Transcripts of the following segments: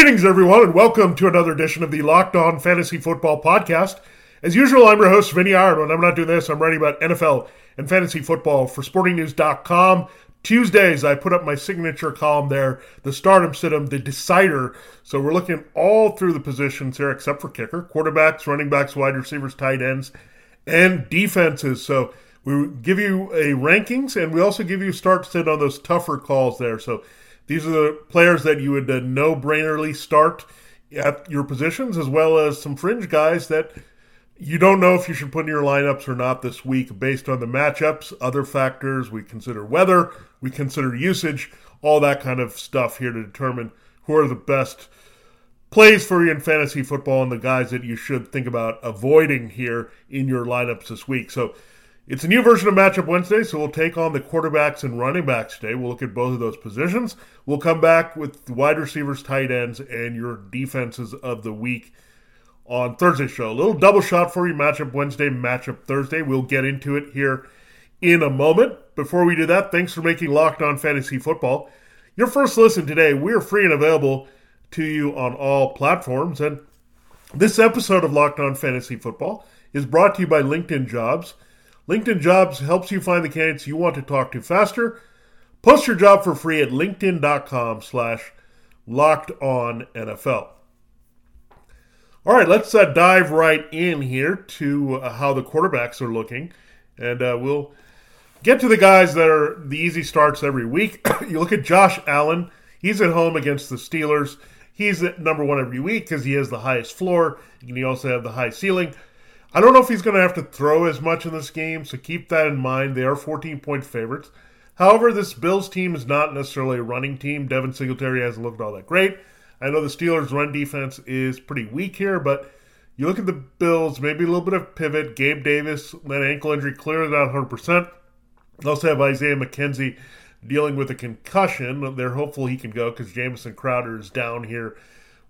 Greetings, everyone, and welcome to another edition of the Locked On Fantasy Football Podcast. As usual, I'm your host, Vinnie Iyer. When I'm not doing this, I'm writing about NFL and fantasy football for SportingNews.com. Tuesdays, I put up my signature column there, the stardom situm, the decider. So we're looking all through the positions here, except for kicker, quarterbacks, running backs, wide receivers, tight ends, and defenses. So we give you a rankings, and we also give you start sit on those tougher calls there. So these are the players that you would uh, no brainerly start at your positions, as well as some fringe guys that you don't know if you should put in your lineups or not this week based on the matchups, other factors. We consider weather, we consider usage, all that kind of stuff here to determine who are the best plays for you in fantasy football and the guys that you should think about avoiding here in your lineups this week. So it's a new version of Matchup Wednesday, so we'll take on the quarterbacks and running backs today. We'll look at both of those positions. We'll come back with the wide receivers, tight ends, and your defenses of the week on Thursday show. A little double shot for you, Matchup Wednesday, Matchup Thursday. We'll get into it here in a moment. Before we do that, thanks for making Locked On Fantasy Football your first listen today. We're free and available to you on all platforms. And this episode of Locked On Fantasy Football is brought to you by LinkedIn Jobs. LinkedIn Jobs helps you find the candidates you want to talk to faster. Post your job for free at linkedin.com slash locked on NFL. All right, let's uh, dive right in here to uh, how the quarterbacks are looking. And uh, we'll get to the guys that are the easy starts every week. you look at Josh Allen. He's at home against the Steelers. He's at number one every week because he has the highest floor. And he also have the high ceiling. I don't know if he's going to have to throw as much in this game, so keep that in mind. They are 14 point favorites. However, this Bills team is not necessarily a running team. Devin Singletary hasn't looked all that great. I know the Steelers' run defense is pretty weak here, but you look at the Bills, maybe a little bit of pivot. Gabe Davis, that ankle injury, clearly not 100%. They also have Isaiah McKenzie dealing with a concussion. They're hopeful he can go because Jamison Crowder is down here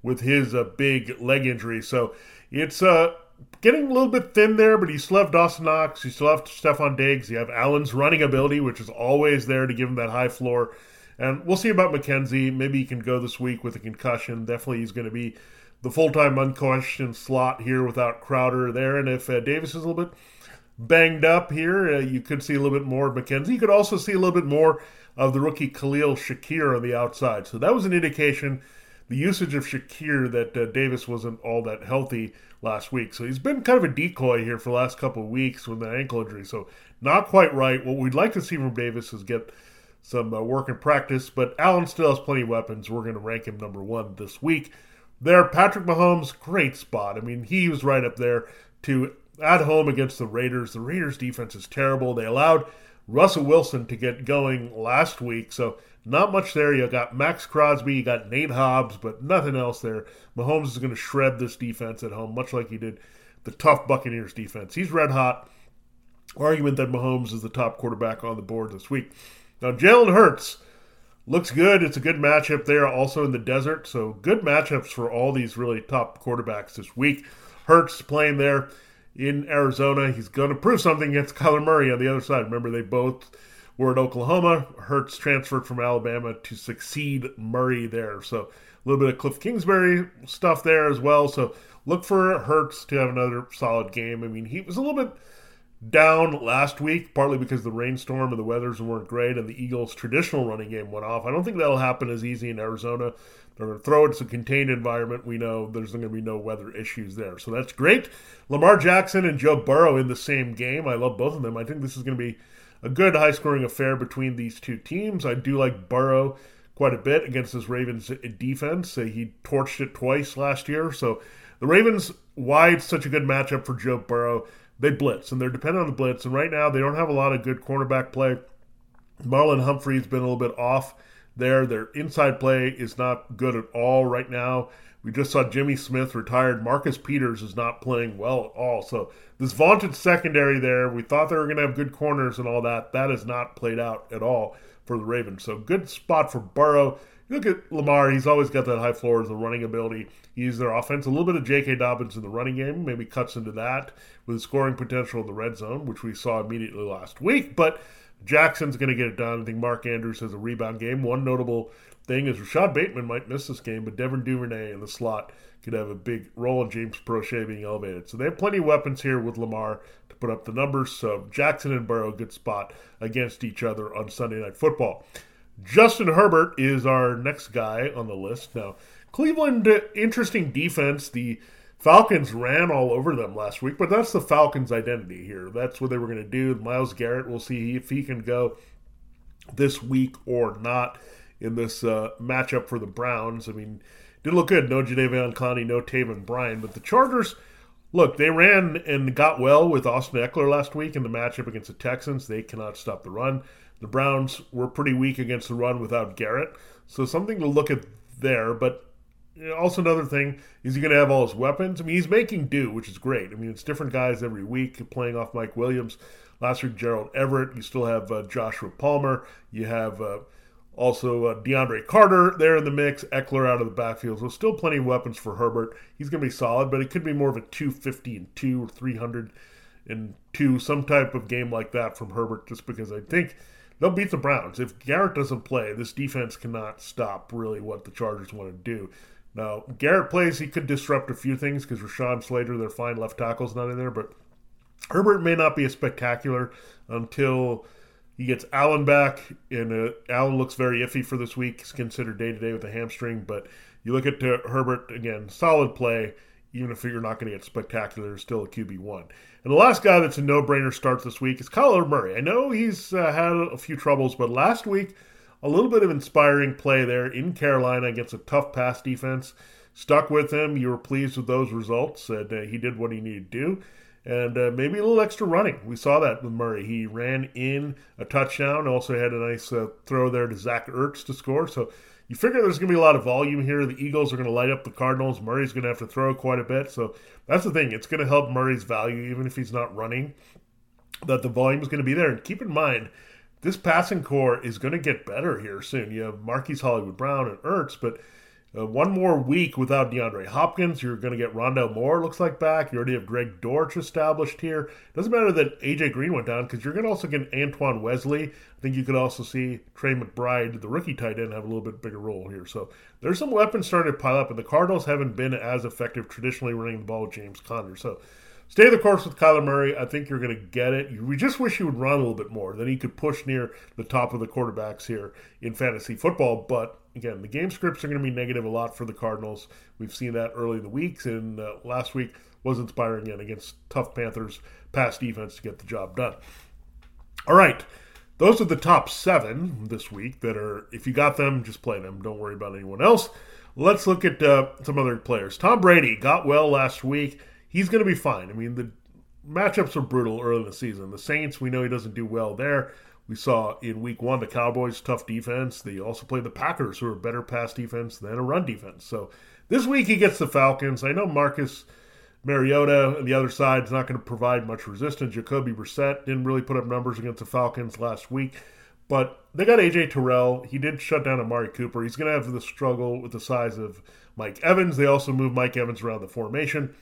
with his uh, big leg injury. So it's uh, getting a little bit thin there, but you still have Dawson Knox, you still have Stefon Diggs, you have Allen's running ability, which is always there to give him that high floor. And we'll see about McKenzie. Maybe he can go this week with a concussion. Definitely, he's going to be the full time unquestioned slot here without Crowder there. And if uh, Davis is a little bit banged up here, uh, you could see a little bit more of McKenzie. You could also see a little bit more of the rookie Khalil Shakir on the outside. So that was an indication the usage of Shakir that uh, Davis wasn't all that healthy last week. So he's been kind of a decoy here for the last couple of weeks with an ankle injury. So not quite right. What we'd like to see from Davis is get some uh, work and practice, but Allen still has plenty of weapons. We're going to rank him number one this week. There, Patrick Mahomes, great spot. I mean, he was right up there to at home against the Raiders. The Raiders defense is terrible. They allowed Russell Wilson to get going last week, so not much there. You got Maxx Crosby, you got Nate Hobbs, but nothing else there. Mahomes is going to shred this defense at home, much like he did the tough Buccaneers defense. He's red hot. Argument that Mahomes is the top quarterback on the board this week. Now, Jalen Hurts looks good. It's a good matchup there, also in the desert. So, good matchups for all these really top quarterbacks this week. Hurts playing there in Arizona. He's going to prove something against Kyler Murray on the other side. Remember, they both were at Oklahoma. Hurts transferred from Alabama to succeed Murray there. So a little bit of Cliff Kingsbury stuff there as well. So look for Hurts to have another solid game. I mean, he was a little bit down last week, partly because the rainstorm and the weathers weren't great, and the Eagles' traditional running game went off. I don't think that'll happen as easy in Arizona. They're going to throw it. It's a contained environment. We know there's going to be no weather issues there. So that's great. Lamar Jackson and Joe Burrow in the same game. I love both of them. I think this is going to be a good high scoring affair between these two teams. I do like Burrow quite a bit against this Ravens defense. Uh, he torched it twice last year. So the Ravens, why it's such a good matchup for Joe Burrow, they blitz and they're dependent on the blitz. And right now they don't have a lot of good cornerback play. Marlon Humphrey's been a little bit off there. Their inside play is not good at all right now. We just saw Jimmy Smith retired. Marcus Peters is not playing well at all. So this vaunted secondary there, we thought they were going to have good corners and all that. That has not played out at all for the Ravens. So good spot for Burrow. You look at Lamar, he's always got that high floor as the running ability. He uses their offense. A little bit of J.K. Dobbins in the running game, maybe cuts into that with scoring potential in the red zone, which we saw immediately last week. But Jackson's going to get it done. I think Mark Andrews has a rebound game. One notable thing is Rashod Bateman might miss this game, but Devin Duvernay in the slot could have a big role in James Proche being elevated. So they have plenty of weapons here with Lamar to put up the numbers. So Jackson and Burrow, good spot against each other on Sunday Night Football. Justin Herbert is our next guy on the list. Now, Cleveland, interesting defense. The Falcons ran all over them last week, but that's the Falcons' identity here. That's what they were going to do. Myles Garrett, we'll see if he can go this week or not in this uh, matchup for the Browns. I mean, didn't look good. No Jadeveon Clowney, no Taven Bryan, but the Chargers. Look, they ran and got well with Austin Ekeler last week in the matchup against the Texans. They cannot stop the run. The Browns were pretty weak against the run without Garrett, so something to look at there. But also another thing is he going to have all his weapons. I mean, he's making do, which is great. I mean, it's different guys every week playing off Mike Williams. Last week, Gerald Everett. You still have uh, Joshua Palmer. You have uh, also uh, DeAndre Carter there in the mix. Ekeler out of the backfield. So still plenty of weapons for Herbert. He's going to be solid, but it could be more of a 250 and 2 or 300 and 2, some type of game like that from Herbert, just because I think – they'll beat the Browns. If Garrett doesn't play, this defense cannot stop really what the Chargers want to do. Now, Garrett plays, he could disrupt a few things because Rashawn Slater, their fine left tackle's not in there, but Herbert may not be as spectacular until he gets Allen back. And uh, Allen looks very iffy for this week. He's considered day to day with a hamstring, but you look at uh, Herbert again, solid play even if you're not going to get spectacular, still a QB1. And the last guy that's a no brainer start this week is Kyler Murray. I know he's uh, had a few troubles, but last week, a little bit of inspiring play there in Carolina against a tough pass defense. Stuck with him. You were pleased with those results, and uh, he did what he needed to do. And uh, maybe a little extra running. We saw that with Murray. He ran in a touchdown, also had a nice uh, throw there to Zach Ertz to score. So you figure there's going to be a lot of volume here. The Eagles are going to light up the Cardinals. Murray's going to have to throw quite a bit. So that's the thing. It's going to help Murray's value, even if he's not running, that the volume is going to be there. And keep in mind, this passing core is going to get better here soon. You have Marquise Hollywood Brown and Ertz, but uh, one more week without DeAndre Hopkins. You're going to get Rondale Moore, looks like, back. You already have Greg Dortch established here. Doesn't matter that A.J. Green went down because you're going to also get Antoine Wesley. I think you could also see Trey McBride, the rookie tight end, have a little bit bigger role here. So there's some weapons starting to pile up, and the Cardinals haven't been as effective traditionally running the ball with James Conner. So Stay the course with Kyler Murray. I think you're going to get it. We just wish he would run a little bit more. Then he could push near the top of the quarterbacks here in fantasy football. But again, the game scripts are going to be negative a lot for the Cardinals. We've seen that early in the weeks, and uh, last week was inspiring again against tough Panthers pass defense to get the job done. All right. Those are the top seven this week that are, if you got them, just play them. Don't worry about anyone else. Let's look at uh, some other players. Tom Brady got well last week he's going to be fine. I mean, the matchups are brutal early in the season. The Saints, we know he doesn't do well there. We saw in week one the Cowboys' tough defense. They also played the Packers, who are better pass defense than a run defense. So this week he gets the Falcons. I know Marcus Mariota on the other side is not going to provide much resistance. Jacoby Brissett didn't really put up numbers against the Falcons last week. But they got AJ Terrell. He did shut down Amari Cooper. He's going to have the struggle with the size of Mike Evans. They also moved Mike Evans around the formation.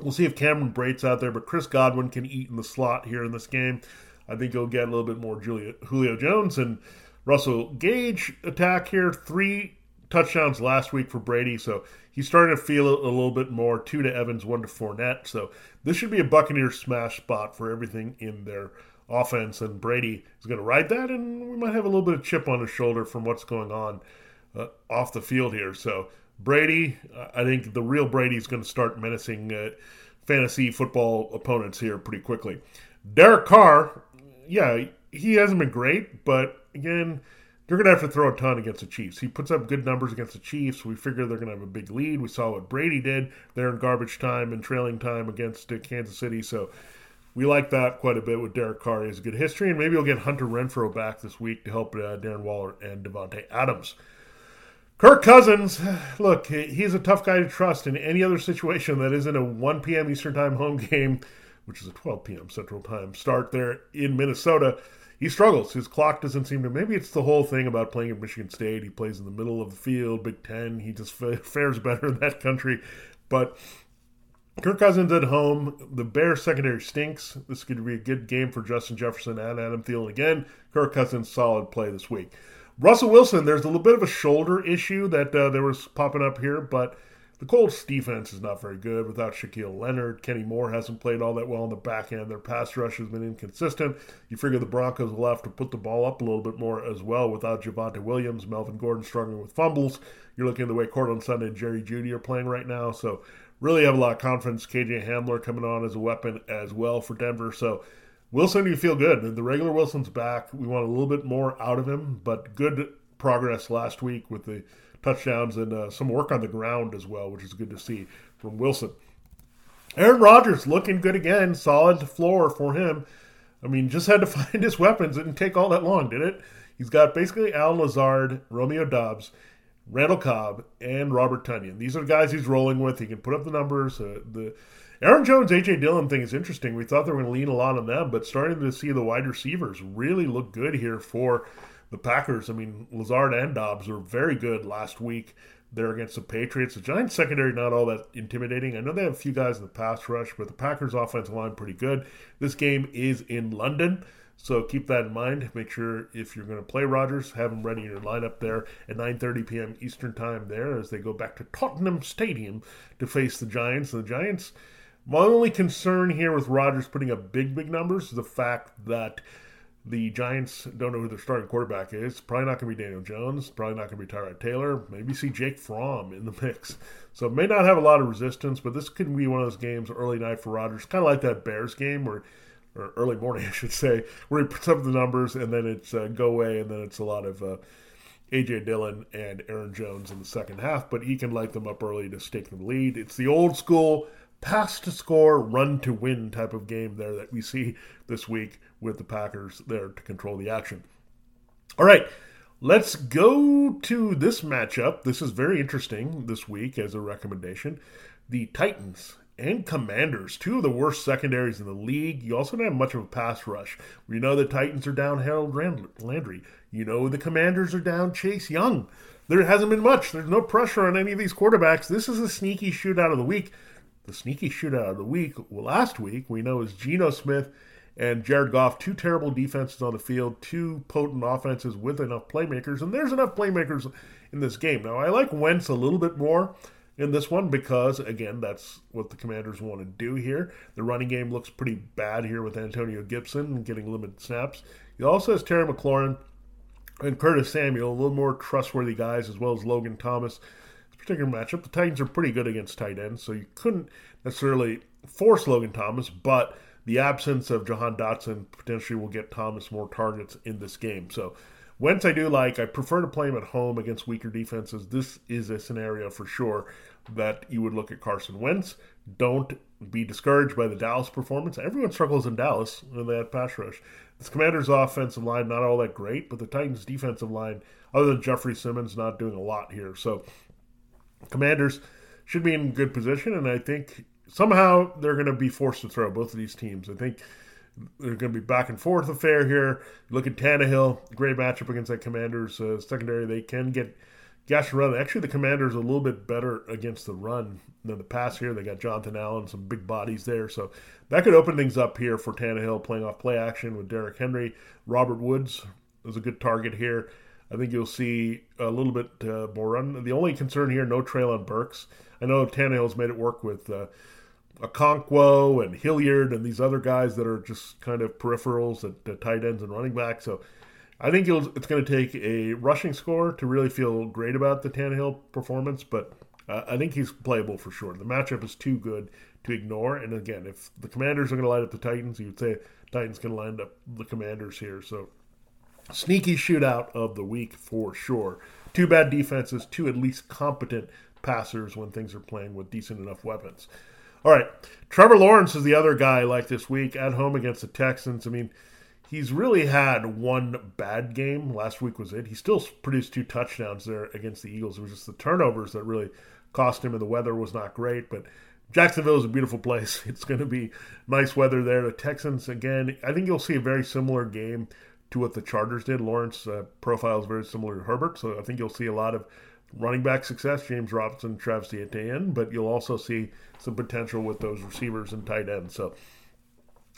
We'll see if Cameron Brate's out there, but Chris Godwin can eat in the slot here in this game. I think he'll get a little bit more Julia, Julio Jones and Russell Gage attack here. Three touchdowns last week for Brady, so he's starting to feel it a little bit more. Two to Evans, one to Fournette. So this should be a Buccaneer smash spot for everything in their offense, and Brady is going to ride that, and we might have a little bit of chip on his shoulder from what's going on uh, off the field here. So Brady, I think the real Brady is going to start menacing uh, fantasy football opponents here pretty quickly. Derek Carr, yeah, he hasn't been great, but again, they're going to have to throw a ton against the Chiefs. He puts up good numbers against the Chiefs. We figure they're going to have a big lead. We saw what Brady did there in garbage time and trailing time against uh, Kansas City. So we like that quite a bit with Derek Carr. He has a good history, and maybe we'll get Hunter Renfrow back this week to help uh, Darren Waller and Davante Adams. Kirk Cousins, look, he's a tough guy to trust in any other situation that isn't a 1 p.m. Eastern Time home game, which is a 12 p.m. Central Time start there in Minnesota. He struggles. His clock doesn't seem to. Maybe it's the whole thing about playing at Michigan State. He plays in the middle of the field, Big Ten. He just fares better in that country. But Kirk Cousins at home. The Bears secondary stinks. This could be a good game for Justin Jefferson and Adam Thielen again. Kirk Cousins solid play this week. Russell Wilson, there's a little bit of a shoulder issue that uh, there was popping up here, but the Colts defense is not very good without Shaquille Leonard. Kenny Moore hasn't played all that well on the back end. Their pass rush has been inconsistent. You figure the Broncos will have to put the ball up a little bit more as well without Javonte Williams, Melvin Gordon struggling with fumbles. You're looking at the way Courtland Sutton and Jerry Jeudy are playing right now. So really have a lot of confidence. KJ Hamler coming on as a weapon as well for Denver. So Wilson, you feel good. The regular Wilson's back. We want a little bit more out of him, but good progress last week with the touchdowns and uh, some work on the ground as well, which is good to see from Wilson. Aaron Rodgers looking good again. Solid floor for him. I mean, just had to find his weapons. It didn't take all that long, did it? He's got basically Allen Lazard, Romeo Doubs, Randall Cobb, and Robert Tonyan. These are the guys he's rolling with. He can put up the numbers. Uh, the Aaron Jones, AJ Dillon thing is interesting. We thought they were going to lean a lot on them, but starting to see the wide receivers really look good here for the Packers. I mean, Lazard and Doubs were very good last week there against the Patriots. The Giants secondary not all that intimidating. I know they have a few guys in the pass rush, but the Packers offensive line pretty good. This game is in London. So keep that in mind. Make sure if you're going to play Rodgers, have him ready in your lineup there at 9:30 p.m. Eastern Time there as they go back to Tottenham Stadium to face the Giants. The Giants. My only concern here with Rodgers putting up big, big numbers is the fact that the Giants don't know who their starting quarterback is. Probably not going to be Daniel Jones. Probably not going to be Tyrod Taylor. Maybe see Jake Fromm in the mix. So it may not have a lot of resistance, but this could be one of those games early night for Rodgers, kind of like that Bears game where or early morning, I should say, where he puts up the numbers and then it's uh, go away, and then it's a lot of uh, AJ Dillon and Aaron Jones in the second half. But he can light them up early to stake the lead. It's the old school pass to score, run to win type of game there that we see this week with the Packers there to control the action. All right. Let's go to this matchup. This is very interesting this week as a recommendation. The Titans and Commanders, two of the worst secondaries in the league. You also don't have much of a pass rush. We know the Titans are down Harold Landry. You know the Commanders are down Chase Young. There hasn't been much. There's no pressure on any of these quarterbacks. This is a sneaky shootout of the week. The sneaky shootout of the week, last week, we know is Geno Smith and Jared Goff, two terrible defenses on the field, two potent offenses with enough playmakers, and there's enough playmakers in this game. Now, I like Wentz a little bit more in this one because, again, that's what the Commanders want to do here. The running game looks pretty bad here with Antonio Gibson getting limited snaps. He also has Terry McLaurin and Curtis Samuel, a little more trustworthy guys, as well as Logan Thomas. Particular matchup, the Titans are pretty good against tight ends, so you couldn't necessarily force Logan Thomas, but the absence of Jahan Dotson potentially will get Thomas more targets in this game. So Wentz, I do like. I prefer to play him at home against weaker defenses. This is a scenario for sure that you would look at Carson Wentz. Don't be discouraged by the Dallas performance. Everyone struggles in Dallas when they had pass rush. This Commanders' offensive line not all that great, but the Titans' defensive line, other than Jeffrey Simmons, not doing a lot here. So, Commanders should be in good position, and I think somehow they're going to be forced to throw both of these teams. I think they're going to be back and forth affair here. Look at Tannehill, great matchup against that Commanders uh, secondary. They can get gash run. Actually, the Commanders a little bit better against the run than the pass here. They got Jonathan Allen, some big bodies there, so that could open things up here for Tannehill playing off play action with Derrick Henry. Robert Woods is a good target here. I think you'll see a little bit uh, more run. The only concern here, no Treylon Burks. I know Tannehill's made it work with. Uh, Okonkwo and Hilliard and these other guys that are just kind of peripherals at, at tight ends and running back. So I think it's going to take a rushing score to really feel great about the Tannehill performance, but uh, I think he's playable for sure. The matchup is too good to ignore. And again, if the Commanders are going to light up the Titans, you would say Titans can line up the Commanders here. So sneaky shootout of the week for sure. Two bad defenses, two at least competent passers when things are playing with decent enough weapons. All right. Trevor Lawrence is the other guy like this week at home against the Texans. I mean, he's really had one bad game. Last week was it. He still produced two touchdowns there against the Eagles. It was just the turnovers that really cost him, and the weather was not great. But Jacksonville is a beautiful place. It's going to be nice weather there. The Texans, again, I think you'll see a very similar game to what the Chargers did. Lawrence uh, profile is very similar to Herbert, so I think you'll see a lot of running back success, James Robinson, Travis Etienne, but you'll also see some potential with those receivers and tight ends. So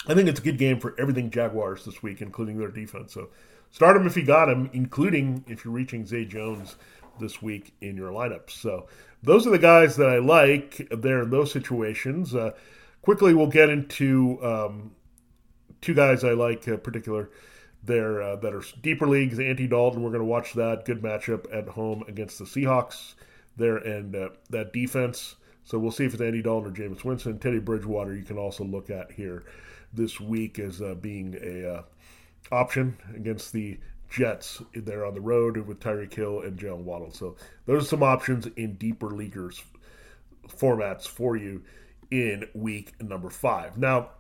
I think it's a good game for everything Jaguars this week, including their defense. So start them if you got them, including if you're reaching Zay Jones this week in your lineup. So those are the guys that I like there in those situations. Uh, quickly, we'll get into um, two guys I like uh, particular there uh, that are deeper leagues. Andy Dalton, we're going to watch that good matchup at home against the Seahawks there, and uh, that defense. So we'll see if it's Andy Dalton or Jameis Winston. Teddy Bridgewater, you can also look at here this week as uh, being a uh, option against the Jets there on the road with Tyreek Hill and Jaylen Waddle. So those are some options in deeper leaguers formats for you in week number five. Now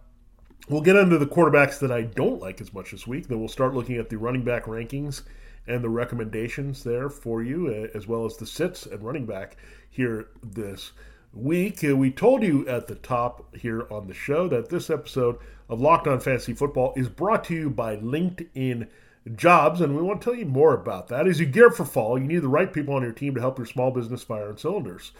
we'll get into the quarterbacks that I don't like as much this week. Then we'll start looking at the running back rankings and the recommendations there for you, uh, as well as the sits and running back here this week. Uh, we told you at the top here on the show that this episode of Locked On Fantasy Football is brought to you by LinkedIn Jobs, and we want to tell you more about that. As you gear up for fall, you need the right people on your team to help your small business fire on cylinders.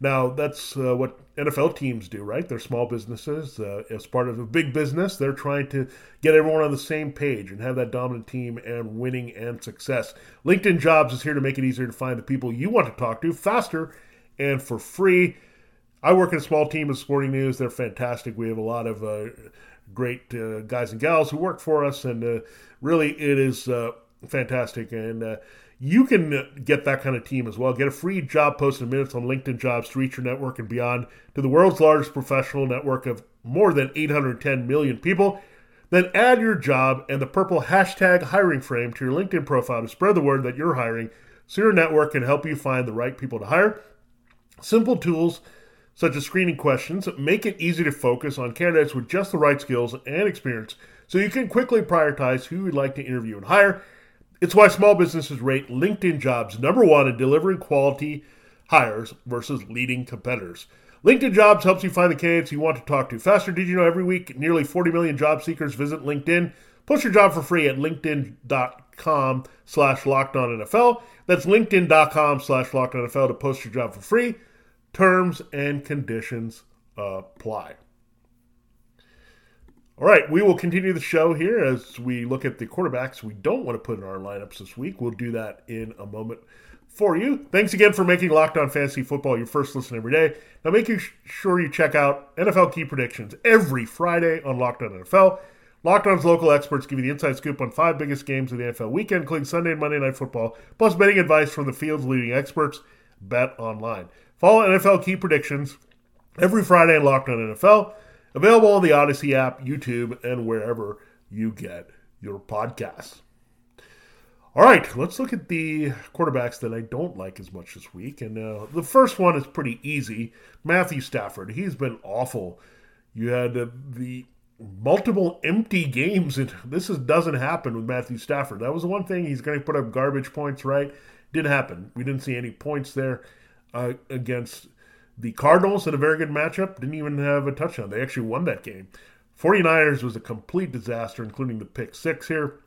Now, that's uh, what NFL teams do, right? They're small businesses. Uh, as part of a big business, they're trying to get everyone on the same page and have that dominant team and winning and success. LinkedIn Jobs is here to make it easier to find the people you want to talk to faster and for free. I work in a small team of Sporting News. They're fantastic. We have a lot of uh, great uh, guys and gals who work for us, and uh, really it is uh, fantastic. And you can get that kind of team as well. Get a free job post in minutes on LinkedIn Jobs to reach your network and beyond to the world's largest professional network of more than 810 million people. Then add your job and the purple hashtag hiring frame to your LinkedIn profile to spread the word that you're hiring so your network can help you find the right people to hire. Simple tools such as screening questions, make it easy to focus on candidates with just the right skills and experience so you can quickly prioritize who you'd like to interview and hire. It's why small businesses rate LinkedIn jobs number one in delivering quality hires versus leading competitors. LinkedIn Jobs helps you find the candidates you want to talk to faster. Did you know every week nearly 40 million job seekers visit LinkedIn? Post your job for free at linkedin.com slash NFL. That's linkedin.com slash NFL to post your job for free. Terms and conditions apply. All right, we will continue the show here as we look at the quarterbacks we don't want to put in our lineups this week. We'll do that in a moment for you. Thanks again for making Locked On Fantasy Football your first listen every day. Now, make sure you check out NFL Key Predictions every Friday on Locked On NFL. Locked On's local experts give you the inside scoop on five biggest games of the NFL weekend, including Sunday and Monday Night Football, plus betting advice from the field's leading experts. Bet online. Follow NFL key predictions every Friday on Locked On NFL. Available on the Odyssey app, YouTube, and wherever you get your podcasts. All right, let's look at the quarterbacks that I don't like as much this week. And uh, the first one is pretty easy Matthew Stafford. He's been awful. You had uh, the multiple empty games, and this is, doesn't happen with Matthew Stafford. That was the one thing he's going to put up garbage points, right? Didn't happen. We didn't see any points there uh, against the Cardinals had a very good matchup. Didn't even have a touchdown. They actually won that game. 49ers was a complete disaster, including the pick six here.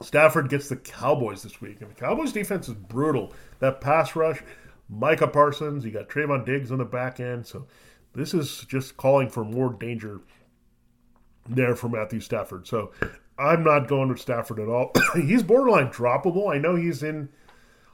Stafford gets the Cowboys this week, and the Cowboys defense is brutal. That pass rush, Micah Parsons, you got Trevon Diggs on the back end, so this is just calling for more danger there for Matthew Stafford. So I'm not going with Stafford at all. he's borderline droppable. I know he's in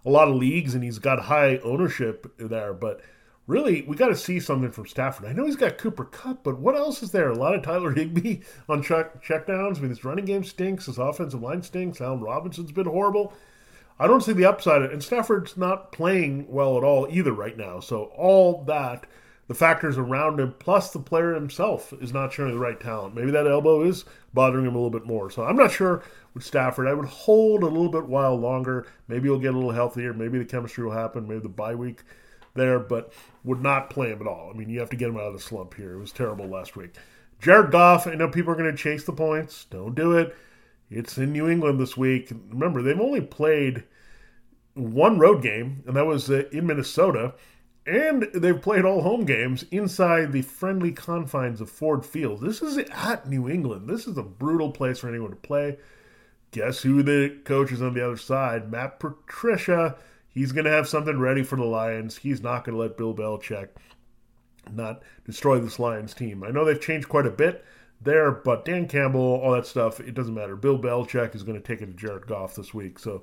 a lot of leagues and he's got high ownership there, but really we got to see something from Stafford. I know he's got Cooper Kupp, but what else is there? A lot of Tyler Higbee on check checkdowns. I mean, his running game stinks. His offensive line stinks. Allen Robinson's been horrible. I don't see the upside, and Stafford's not playing well at all either right now. So all that, the factors around him, plus the player himself, is not showing the right talent. Maybe that elbow is bothering him a little bit more. So I'm not sure with Stafford. I would hold a little bit while longer. Maybe he'll get a little healthier. Maybe the chemistry will happen. Maybe the bye week there, but would not play him at all. I mean, you have to get him out of the slump here. It was terrible last week. Jared Goff, I know people are going to chase the points. Don't do it. It's in New England this week. Remember, they've only played one road game, and that was uh, in Minnesota. And they've played all home games inside the friendly confines of Ford Field. This is at New England. This is a brutal place for anyone to play. Guess who the coach is on the other side? Matt Patricia. He's going to have something ready for the Lions. He's not going to let Bill Belichick not destroy this Lions team. I know they've changed quite a bit there, but Dan Campbell, all that stuff, it doesn't matter. Bill Belichick is going to take it to Jared Goff this week. So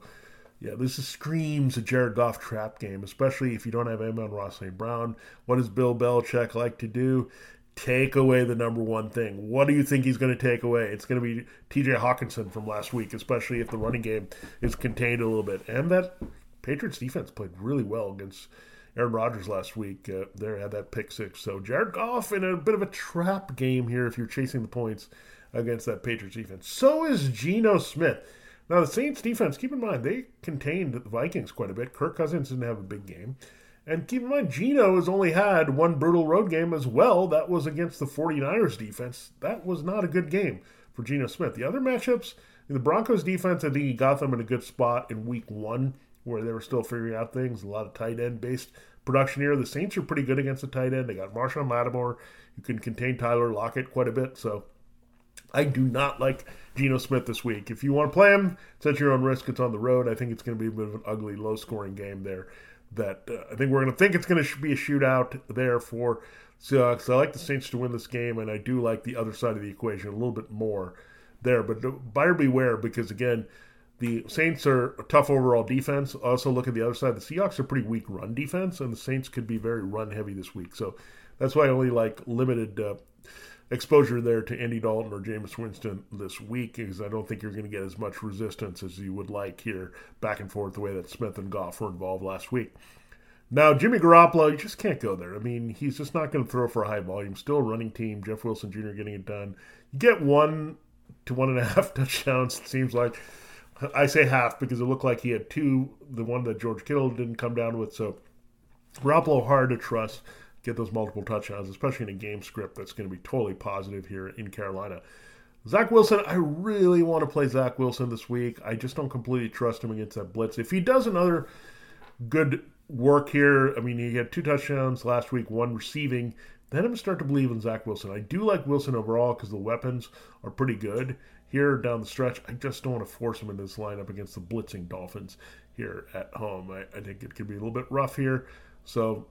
yeah, this is, screams a Jared Goff trap game, especially if you don't have Amon-Ra St. Brown. What does Bill Belichick like to do? Take away the number one thing. What do you think he's going to take away? It's going to be TJ Hockenson from last week, especially if the running game is contained a little bit. And that Patriots defense played really well against Aaron Rodgers last week. Uh, there had that pick six. So Jared Goff in a bit of a trap game here if you're chasing the points against that Patriots defense. So is Geno Smith. Now, the Saints defense, keep in mind, they contained the Vikings quite a bit. Kirk Cousins didn't have a big game. And keep in mind, Geno has only had one brutal road game as well. That was against the 49ers defense. That was not a good game for Geno Smith. The other matchups, the Broncos defense, I think he got them in a good spot in week one where they were still figuring out things. A lot of tight end based production here. The Saints are pretty good against the tight end. They got Marshon Lattimore, who can contain Tyler Lockett quite a bit. So I do not like Geno Smith this week. If you want to play him, it's at your own risk. It's on the road. I think it's going to be a bit of an ugly, low scoring game there. That uh, I think we're going to think it's going to be a shootout there for Seahawks. I like the Saints to win this game, and I do like the other side of the equation a little bit more there. But buyer beware because, again, the Saints are a tough overall defense. Also, look at the other side. The Seahawks are pretty weak run defense, and the Saints could be very run heavy this week. So that's why I only like limited uh, exposure there to Andy Dalton or Jameis Winston this week because I don't think you're going to get as much resistance as you would like here back and forth the way that Smith and Goff were involved last week. Now, Jimmy Garoppolo, you just can't go there. I mean, he's just not going to throw for a high volume. Still a running team. Jeff Wilson Jr. getting it done. You get one to one and a half touchdowns, it seems like. I say half because it looked like he had two, the one that George Kittle didn't come down with. So Garoppolo hard to trust get those multiple touchdowns, especially in a game script that's going to be totally positive here in Carolina. Zach Wilson, I really want to play Zach Wilson this week. I just don't completely trust him against that blitz. If he does another good work here, I mean, he had two touchdowns last week, one receiving. Then I'm start to believe in Zach Wilson. I do like Wilson overall because the weapons are pretty good here down the stretch. I just don't want to force him into this lineup against the blitzing Dolphins here at home. I, I think it could be a little bit rough here. So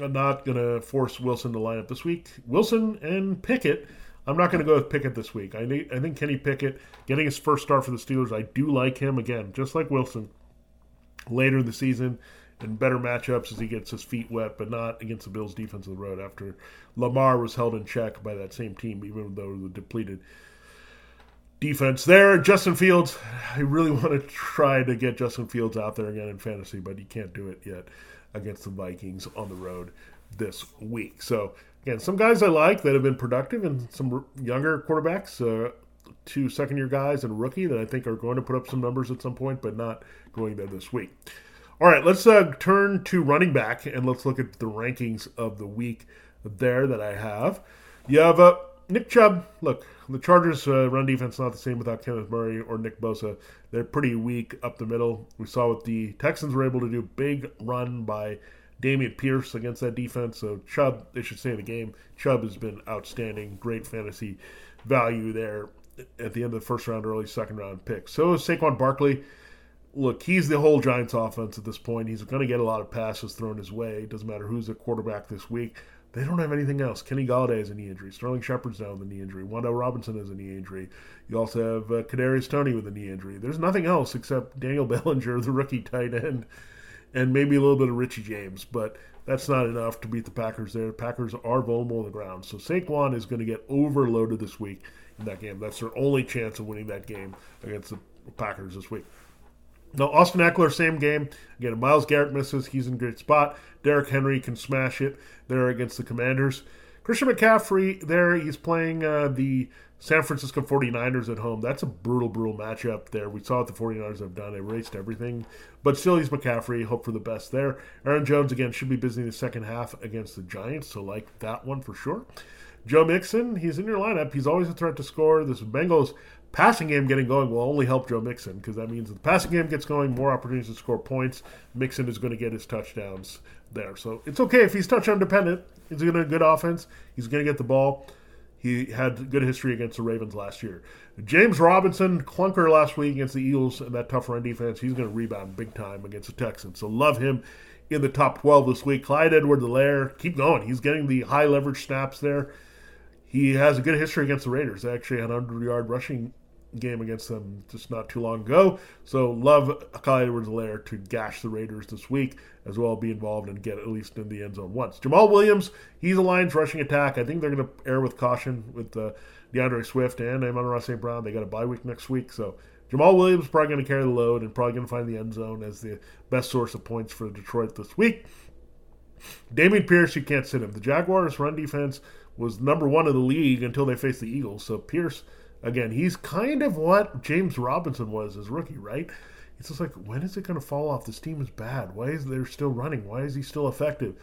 I'm not going to force Wilson to line up this week. Wilson and Pickett. I'm not going to go with Pickett this week. I, need, I think Kenny Pickett getting his first start for the Steelers. I do like him again, just like Wilson. Later in the season, and better matchups as he gets his feet wet, but not against the Bills' defense of the road. After Lamar was held in check by that same team, even though the depleted defense there. Justin Fields, I really want to try to get Justin Fields out there again in fantasy, but he can't do it yet against the Vikings on the road this week. So, again, some guys I like that have been productive and some younger quarterbacks, uh, two second year guys and rookie that I think are going to put up some numbers at some point, but not going there this week. All right, let's uh, turn to running back and let's look at the rankings of the week there that I have. You have uh, Nick Chubb. Look, the Chargers' uh, run defense not the same without Kenneth Murray or Nick Bosa. They're pretty weak up the middle. We saw what the Texans were able to do. Big run by Dameon Pierce against that defense. So Chubb, they should stay in the game. Chubb has been outstanding. Great fantasy value there at the end of the first round, early second round pick. So is Saquon Barkley. Look, he's the whole Giants offense at this point. He's going to get a lot of passes thrown his way. It doesn't matter who's the quarterback this week. They don't have anything else. Kenny Golladay has a knee injury. Sterling Shepard's down with a knee injury. Wan'Dale Robinson has a knee injury. You also have uh, Kadarius Toney with a knee injury. There's nothing else except Daniel Bellinger, the rookie tight end, and maybe a little bit of Richie James. But that's not enough to beat the Packers there. The Packers are vulnerable on the ground. So Saquon is going to get overloaded this week in that game. That's their only chance of winning that game against the Packers this week. Now, Austin Ekeler, same game. Again, Myles Garrett misses. He's in great spot. Derrick Henry can smash it there against the Commanders. Christian McCaffrey there, he's playing uh, the San Francisco 49ers at home. That's a brutal, brutal matchup there. We saw what the 49ers have done. They raced everything. But still, he's McCaffrey. Hope for the best there. Aaron Jones, again, should be busy in the second half against the Giants. So, like that one for sure. Joe Mixon, he's in your lineup. He's always a threat to score. This Bengals passing game getting going will only help Joe Mixon because that means the passing game gets going, more opportunities to score points. Mixon is going to get his touchdowns there. So it's okay if he's touchdown dependent. He's going to a good offense. He's going to get the ball. He had good history against the Ravens last year. James Robinson, clunker last week against the Eagles and that tough run defense. He's going to rebound big time against the Texans. So love him in the top 12 this week. Clyde Edwards-Helaire, keep going. He's getting the high leverage snaps there. He has a good history against the Raiders. They actually had an 100 yard rushing game against them just not too long ago. So love Clyde Edwards-Helaire to gash the Raiders this week as well, be involved and get at least in the end zone once. Jamaal Williams, he's a Lions rushing attack. I think they're going to err with caution with uh, D'Andre Swift and Amon-Ra St. Brown. They got a bye week next week, so Jamaal Williams probably going to carry the load and probably going to find the end zone as the best source of points for Detroit this week. Dameon Pierce, you can't sit him. The Jaguars' run defense was number one in the league until they faced the Eagles. So Pierce – Again, he's kind of what James Robinson was as rookie, right? It's just like, when is it going to fall off? This team is bad. Why is they still running? Why is he still effective?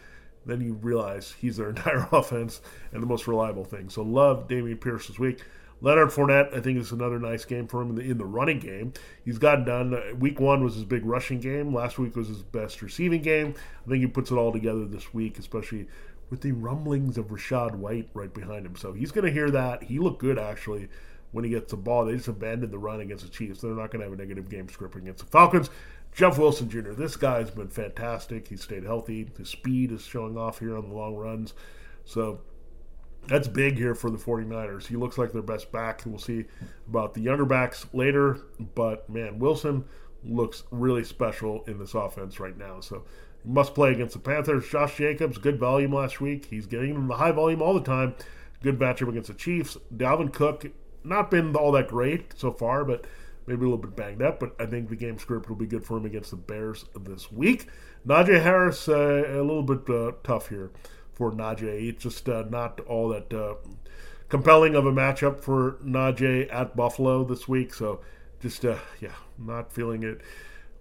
Then you realize he's their entire offense and the most reliable thing. So love Dameon Pierce this week. Leonard Fournette, I think, is another nice game for him in the, in the running game. He's gotten done. Week one was his big rushing game. Last week was his best receiving game. I think he puts it all together this week, especially with the rumblings of Rachaad White right behind him. So he's going to hear that. He looked good, actually, when he gets the ball. They just abandoned the run against the Chiefs. They're not going to have a negative game script against the Falcons. Jeff Wilson Jr., this guy's been fantastic. He's stayed healthy. His speed is showing off here on the long runs. So that's big here for the 49ers. He looks like their best back. We'll see about the younger backs later. But man, Wilson looks really special in this offense right now. So must play against the Panthers. Josh Jacobs, good volume last week. He's getting the high volume all the time. Good matchup against the Chiefs. Dalvin Cook not been all that great so far, but maybe a little bit banged up. But I think the game script will be good for him against the Bears this week. Najee Harris, uh, a little bit uh, tough here for Najee. It's just uh, not all that uh, compelling of a matchup for Najee at Buffalo this week. So just, uh, yeah, not feeling it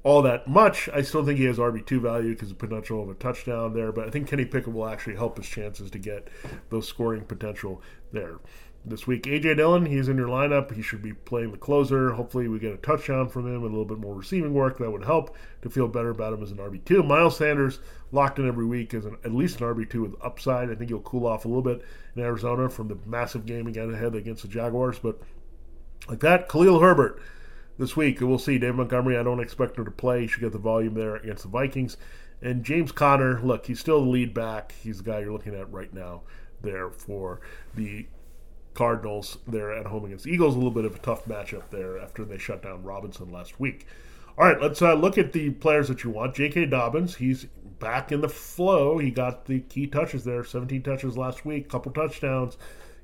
all that much. I still think he has RB2 value because of potential of a touchdown there, but I think Kenny Pickett will actually help his chances to get those scoring potential there this week. AJ Dillon, he's in your lineup. He should be playing the closer. Hopefully, we get a touchdown from him and a little bit more receiving work. That would help to feel better about him as an RB2. Miles Sanders, locked in every week as an, at least an RB2 with upside. I think he'll cool off a little bit in Arizona from the massive game again ahead against the Jaguars. But like that, Khalil Herbert this week. We'll see. Dave Montgomery, I don't expect him to play. He should get the volume there against the Vikings. And James Conner, look, he's still the lead back. He's the guy you're looking at right now there for the Cardinals there at home against Eagles. A little bit of a tough matchup there after they shut down Robinson last week. All right, let's uh, look at the players that you want. J.K. Dobbins, he's back in the flow. He got the key touches there, 17 touches last week, couple touchdowns.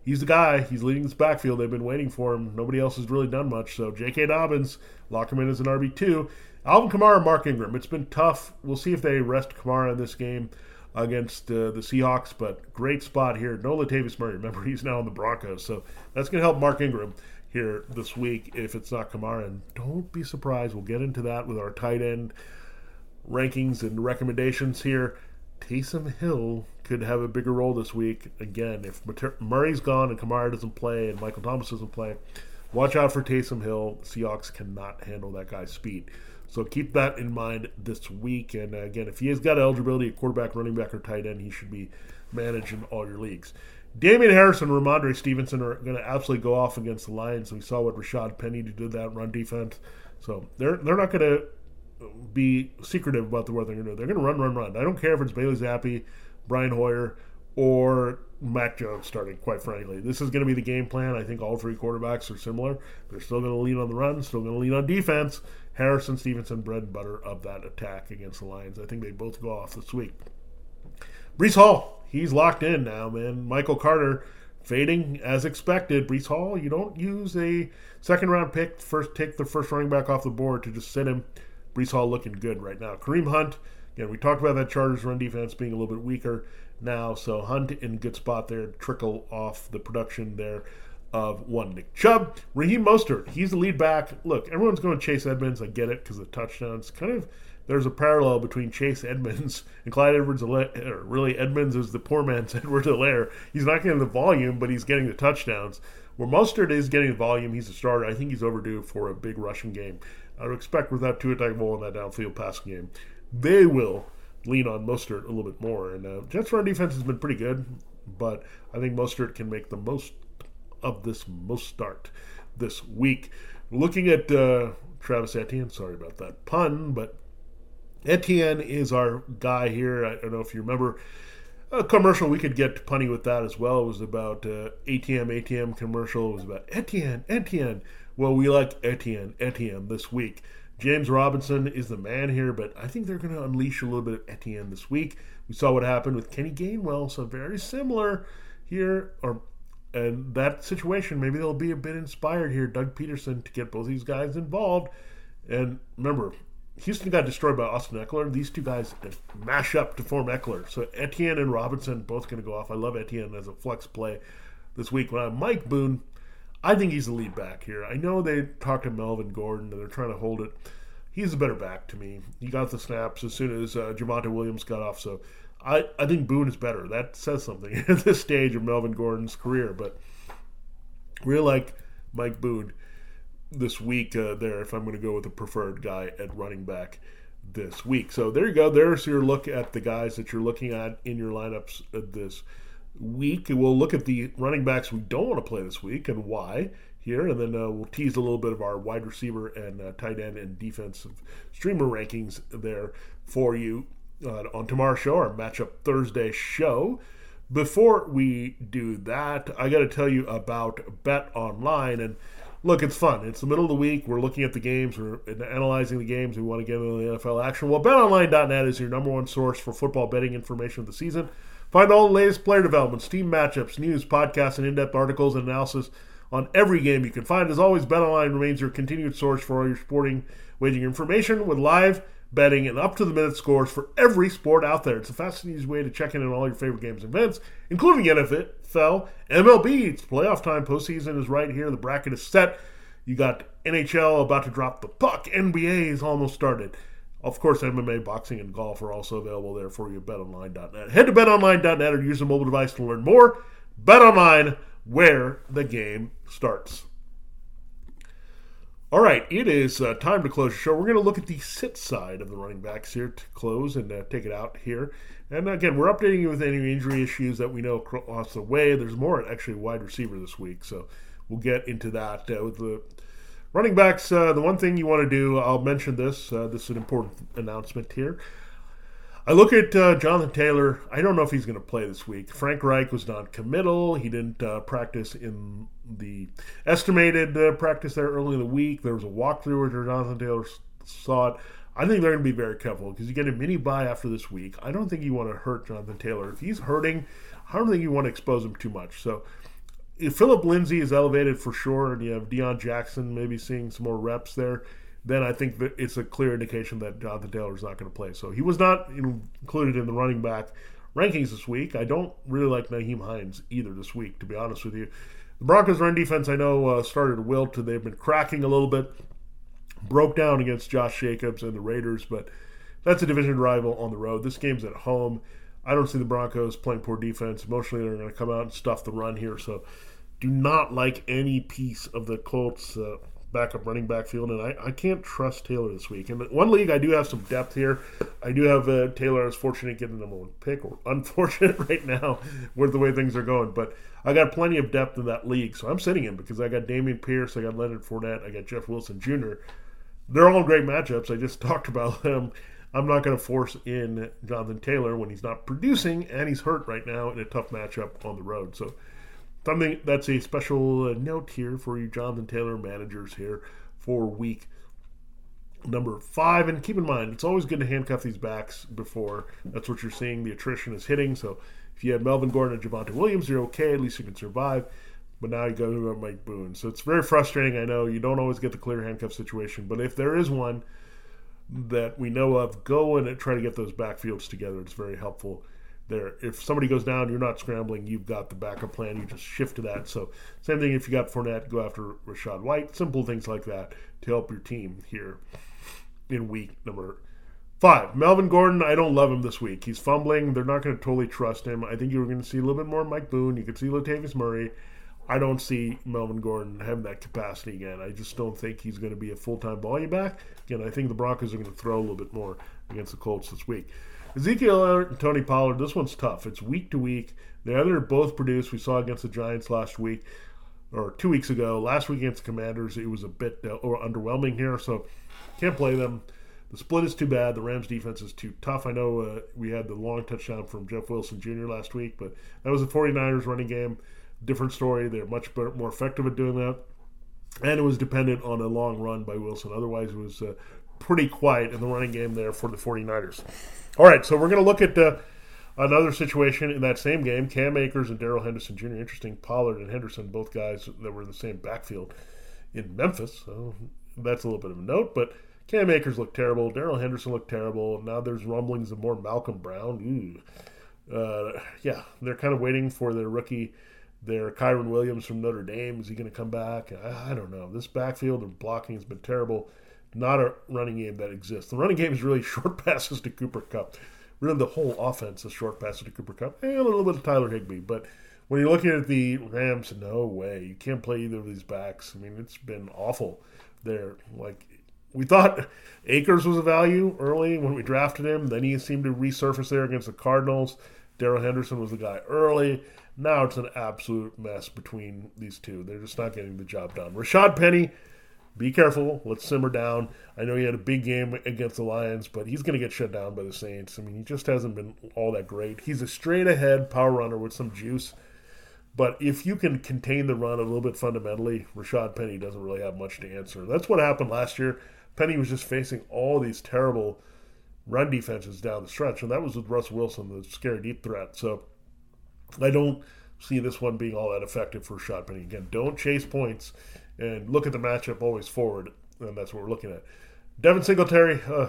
He's the guy. He's leading this backfield. They've been waiting for him. Nobody else has really done much. So J.K. Dobbins, lock him in as an RB2. Alvin Kamara, Mark Ingram. It's been tough. We'll see if they rest Kamara in this game against uh, the Seahawks, but great spot here. No Latavius Murray. Remember, he's now in the Broncos, so that's going to help Mark Ingram here this week if it's not Kamara. And don't be surprised. We'll get into that with our tight end rankings and recommendations here. Taysom Hill could have a bigger role this week. Again, if Murray's gone and Kamara doesn't play and Michael Thomas doesn't play, watch out for Taysom Hill. Seahawks cannot handle that guy's speed. So keep that in mind this week. And uh, again, if he has got eligibility at quarterback, running back, or tight end, he should be managing all your leagues. Damien Harrison and Rhamondre Stevenson are going to absolutely go off against the Lions. We saw what Rashaad Penny did that run defense. So they're they're not going to be secretive about the what they're going to do. They're going to run, run, run. I don't care if it's Bailey Zappe, Brian Hoyer, or Mac Jones starting, quite frankly. This is going to be the game plan. I think all three quarterbacks are similar. They're still going to lean on the run, still going to lean on defense. Harrison Stevenson, bread and butter of that attack against the Lions. I think they both go off this week. Breece Hall, he's locked in now, man. Michael Carter fading as expected. Breece Hall, you don't use a second round pick, first take the first running back off the board to just sit him. Breece Hall looking good right now. Kareem Hunt, again, we talked about that Chargers run defense being a little bit weaker now, so Hunt in good spot there, trickle off the production there of one Nick Chubb. Raheem Mostert, he's the lead back. Look, everyone's going to Chase Edmonds. I get it because the touchdowns kind of there's a parallel between Chase Edmonds and Clyde Edwards Helaire. Really, Edmonds is the poor man's Edwards Helaire. He's not getting the volume, but he's getting the touchdowns. Where Mostert is getting the volume, he's a starter. I think he's overdue for a big rushing game. I would expect without Tua Tagovailoa in that downfield passing game, they will lean on Mostert a little bit more. And uh, Jets' run defense has been pretty good, but I think Mostert can make the most of this most start this week. Looking at uh, Travis Etienne, sorry about that pun, but Etienne is our guy here. I don't know if you remember a commercial we could get punny with that as well. It was about uh, ATM ATM commercial. It was about Etienne Etienne. Well, we like Etienne Etienne this week. James Robinson is the man here, but I think they're going to unleash a little bit of Etienne this week. We saw what happened with Kenny Gainwell, so very similar here. Or and that situation, maybe they'll be a bit inspired here. Doug Pederson, to get both these guys involved. And remember, Houston got destroyed by Austin Ekeler. These two guys mash up to form Ekeler. So Etienne and Robinson both going to go off. I love Etienne as a flex play this week. When I'm Mike Boone, I think he's the lead back here. I know they talked to Melvin Gordon and they're trying to hold it. He's a better back to me. He got the snaps as soon as uh, Javonte Williams got off. So I, I think Boone is better. That says something at this stage of Melvin Gordon's career. But really like Mike Boone this week uh, there if I'm going to go with a preferred guy at running back this week. So there you go. There's your look at the guys that you're looking at in your lineups this week. We'll look at the running backs we don't want to play this week and why here, and then uh, we'll tease a little bit of our wide receiver and uh, tight end and defensive streamer rankings there for you uh, on tomorrow's show, our matchup Thursday show. Before we do that, I got to tell you about BetOnline and look, it's fun. It's the middle of the week. We're looking at the games. We're analyzing the games. We want to get into the NFL action. Well, betonline.net is your number one source for football betting information of the season. Find all the latest player developments, team matchups, news, podcasts, and in-depth articles and analysis on every game you can find. As always, BetOnline remains your continued source for all your sporting wagering information with live betting and up to the minute scores for every sport out there. It's the fastest and easiest way to check in on all your favorite games and events, including NFL, MLB. It's playoff time. Postseason is right here. The bracket is set. You got NHL about to drop the puck. NBA is almost started. Of course, MMA, boxing, and golf are also available there for you at betonline.net. Head to betonline.net or use a mobile device to learn more. BetOnline, where the game starts. All right, it is uh, time to close the show. We're going to look at the sit side of the running backs here to close and uh, take it out here. And again, we're updating you with any injury issues that we know across the way. There's more actually wide receiver this week, so we'll get into that uh, with the running backs. Uh, the one thing you want to do, I'll mention this. Uh, this is an important announcement here. I look at uh, Jonathan Taylor. I don't know if he's going to play this week. Frank Reich was non-committal. He didn't uh, practice in the estimated uh, practice there early in the week. There was a walkthrough where Jonathan Taylor saw it. I think they're going to be very careful because you get a mini bye after this week. I don't think you want to hurt Jonathan Taylor. If he's hurting, I don't think you want to expose him too much. So if Phillip Lindsay is elevated for sure, and you have Deon Jackson maybe seeing some more reps there then I think that it's a clear indication that Jonathan Taylor is not going to play. So he was not included in the running back rankings this week. I don't really like Nyheim Hines either this week, to be honest with you. The Broncos' run defense, I know, uh, started to wilt. They've been cracking a little bit. Broke down against Josh Jacobs and the Raiders, but that's a division rival on the road. This game's at home. I don't see the Broncos playing poor defense. Emotionally, they're going to come out and stuff the run here. So do not like any piece of the Colts' uh, backup running back field, and I, I can't trust Taylor this week. In one league, I do have some depth here. I do have uh, Taylor. I was fortunate getting the number one pick, or unfortunate right now with the way things are going. But I got plenty of depth in that league, so I'm sitting him because I got Dameon Pierce, I got Leonard Fournette, I got Jeff Wilson Jr. They're all great matchups. I just talked about them. I'm not going to force in Jonathan Taylor when he's not producing and he's hurt right now in a tough matchup on the road. So something that's a special uh, note here for you Jonathan Taylor managers here for week number five. And keep in mind, it's always good to handcuff these backs before. That's what you're seeing. The attrition is hitting. So if you had Melvin Gordon and Javonte Williams, you're okay. At least you can survive. But now you go to Mike Boone. So it's very frustrating. I know you don't always get the clear handcuff situation. But if there is one that we know of, go and try to get those backfields together. It's very helpful there. If somebody goes down, you're not scrambling. You've got the backup plan. You just shift to that. So same thing if you got Fournette, go after Rachaad White. Simple things like that to help your team here in week number Five, Melvin Gordon. I don't love him this week. He's fumbling. They're not going to totally trust him. I think you're going to see a little bit more Mike Boone. You could see Latavius Murray. I don't see Melvin Gordon having that capacity again. I just don't think he's going to be a full time volume back. Again, I think the Broncos are going to throw a little bit more against the Colts this week. Ezekiel and Tony Pollard, this one's tough. It's week to week. The other both produced. We saw against the Giants last week or two weeks ago. Last week against the Commanders, it was a bit uh, underwhelming here, so can't play them. The split is too bad. The Rams defense is too tough. I know uh, we had the long touchdown from Jeff Wilson Jr. last week, but that was the 49ers running game. Different story. They're much better, more effective at doing that. And it was dependent on a long run by Wilson. Otherwise, it was uh, pretty quiet in the running game there for the 49ers. All right, so we're going to look at uh, another situation in that same game. Cam Akers and Darrell Henderson Jr. Interesting. Pollard and Henderson, both guys that were in the same backfield in Memphis. So that's a little bit of a note, but Cam Akers looked terrible. Darrell Henderson looked terrible. Now there's rumblings of more Malcolm Brown. Uh, yeah, they're kind of waiting for their rookie, their Kyren Williams from Notre Dame. Is he going to come back? I, I, don't know. This backfield and blocking has been terrible. Not a running game that exists. The running game is really short passes to Cooper Kupp. Really, the whole offense is short passes to Cooper Kupp and a little bit of Tyler Higbee. But when you're looking at the Rams, no way. You can't play either of these backs. I mean, it's been awful there. Like, we thought Akers was a value early when we drafted him. Then he seemed to resurface there against the Cardinals. Darrell Henderson was the guy early. Now it's an absolute mess between these two. They're just not getting the job done. Rashaad Penny, be careful. Let's simmer down. I know he had a big game against the Lions, but he's going to get shut down by the Saints. I mean, he just hasn't been all that great. He's a straight ahead power runner with some juice. But if you can contain the run a little bit fundamentally, Rashaad Penny doesn't really have much to answer. That's what happened last year. Penny was just facing all these terrible run defenses down the stretch, and that was with Russell Wilson, the scary deep threat. So I don't see this one being all that effective for Rashaad Penny. Again, don't chase points and look at the matchup always forward, and that's what we're looking at. Devin Singletary, uh,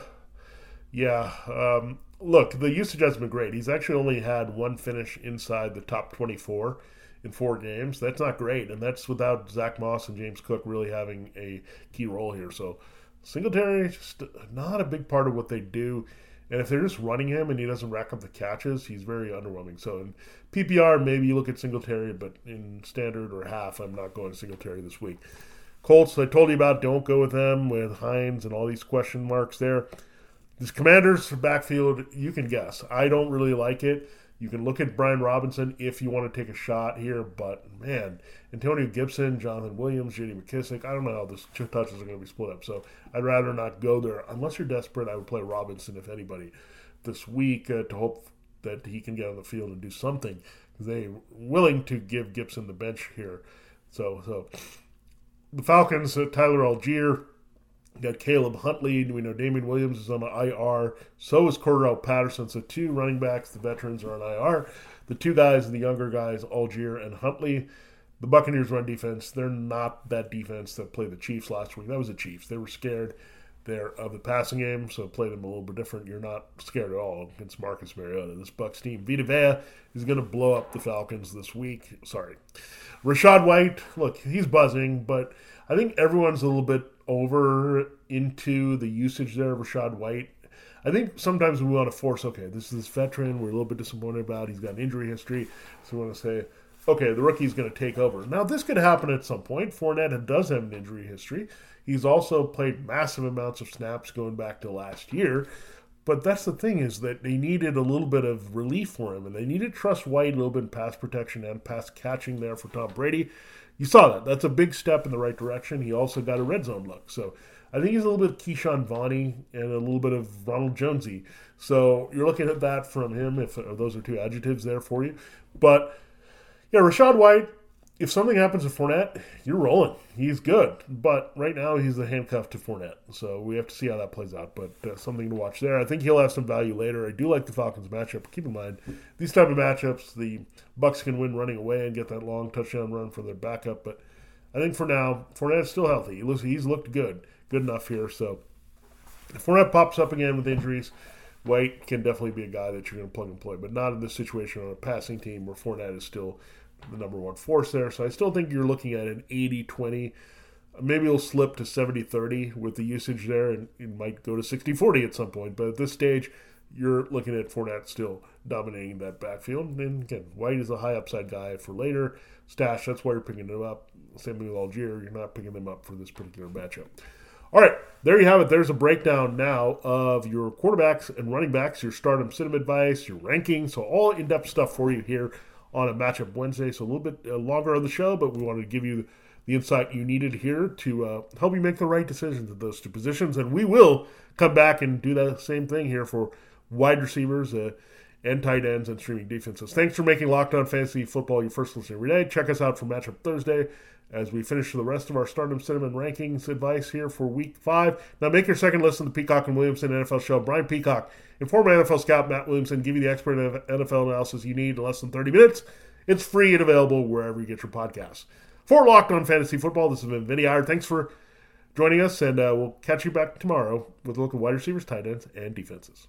yeah. Um, look, the usage has been great. He's actually only had one finish inside the top 24 in four games. That's not great, and that's without Zach Moss and James Cook really having a key role here. So Singletary just not a big part of what they do. And if they're just running him and he doesn't rack up the catches, he's very underwhelming. So in PPR, maybe you look at Singletary, but in standard or half, I'm not going Singletary this week. Colts, I told you about, don't go with them with Hines and all these question marks there. This Commanders backfield, you can guess. I don't really like it. You can look at Brian Robinson if you want to take a shot here, but man, Antonio Gibson, Jonathan Williams, J.D. McKissic, I don't know how the touches are going to be split up. So I'd rather not go there. Unless you're desperate, I would play Robinson, if anybody, this week uh, to hope that he can get on the field and do something. They're willing to give Gibson the bench here. So, so the Falcons, uh, Tyler Allgeier, got Caleb Huntley. We know Damien Williams is on the IR. So is Cordarrelle Patterson. So two running backs, the veterans, are on IR. The two guys, and the younger guys, Allgeier and Huntley. The Buccaneers run defense. They're not that defense that played the Chiefs last week. That was the Chiefs. They were scared there of the passing game, so play them a little bit different. You're not scared at all against Marcus Mariota. This Bucks team, Vita Vea, is going to blow up the Falcons this week. Sorry, Rachaad White. Look, he's buzzing, but I think everyone's a little bit over into the usage there of Rachaad White. I think sometimes we want to force, okay, this is this veteran we're a little bit disappointed about. He's got an injury history. So we want to say, okay, the rookie's going to take over. Now, this could happen at some point. Fournette does have an injury history. He's also played massive amounts of snaps going back to last year. But that's the thing is that they needed a little bit of relief for him, and they needed trust White a little bit in pass protection and pass catching there for Tom Brady you saw that. That's a big step in the right direction. He also got a red zone look. So I think he's a little bit Ke'Shawn Vaughn and a little bit of Ronald Jonesy. So you're looking at that from him, if those are two adjectives there for you. But yeah, Rachaad White, if something happens to Fournette, you're rolling. He's good, but right now he's the handcuff to Fournette. So we have to see how that plays out. But uh, something to watch there. I think he'll have some value later. I do like the Falcons matchup. Keep in mind these type of matchups, the Bucks can win running away and get that long touchdown run for their backup. But I think for now, Fournette's still healthy. He looks, he's looked good, good enough here. So if Fournette pops up again with injuries. White can definitely be a guy that you're going to plug and play, but not in this situation on a passing team where Fournette is still the number one force there. So I still think you're looking at an 80 20 Maybe it'll slip to 70 30 with the usage there, and it might go to 60 40 at some point. But at this stage, you're looking at Fournette still dominating that backfield. And again, White is a high upside guy for later. Stash, that's why you're picking him up. Same with Allgeier, you're not picking them up for this particular matchup. All right, there you have it. There's a breakdown now of your quarterbacks and running backs, your stardom sim advice, your rankings. So, all in depth stuff for you here on a matchup Wednesday. So, a little bit uh, longer on the show, but we wanted to give you the insight you needed here to uh, help you make the right decisions at those two positions. And we will come back and do the same thing here for wide receivers uh, and tight ends and streaming defenses. Thanks for making Locked On Fantasy Football your first listen every day. Check us out for Matchup Thursday as we finish the rest of our Stardom Cinnamon rankings advice here for week five. Now, make your second listen to the Peacock and Williamson NFL show. Brian Peacock former NFL scout Matt Williamson give you the expert NFL analysis you need in less than 30 minutes. It's free and available wherever you get your podcasts. For Locked On Fantasy Football, this has been Vinnie Iyer. Thanks for joining us, and uh, we'll catch you back tomorrow with a look at wide receivers, tight ends, and defenses.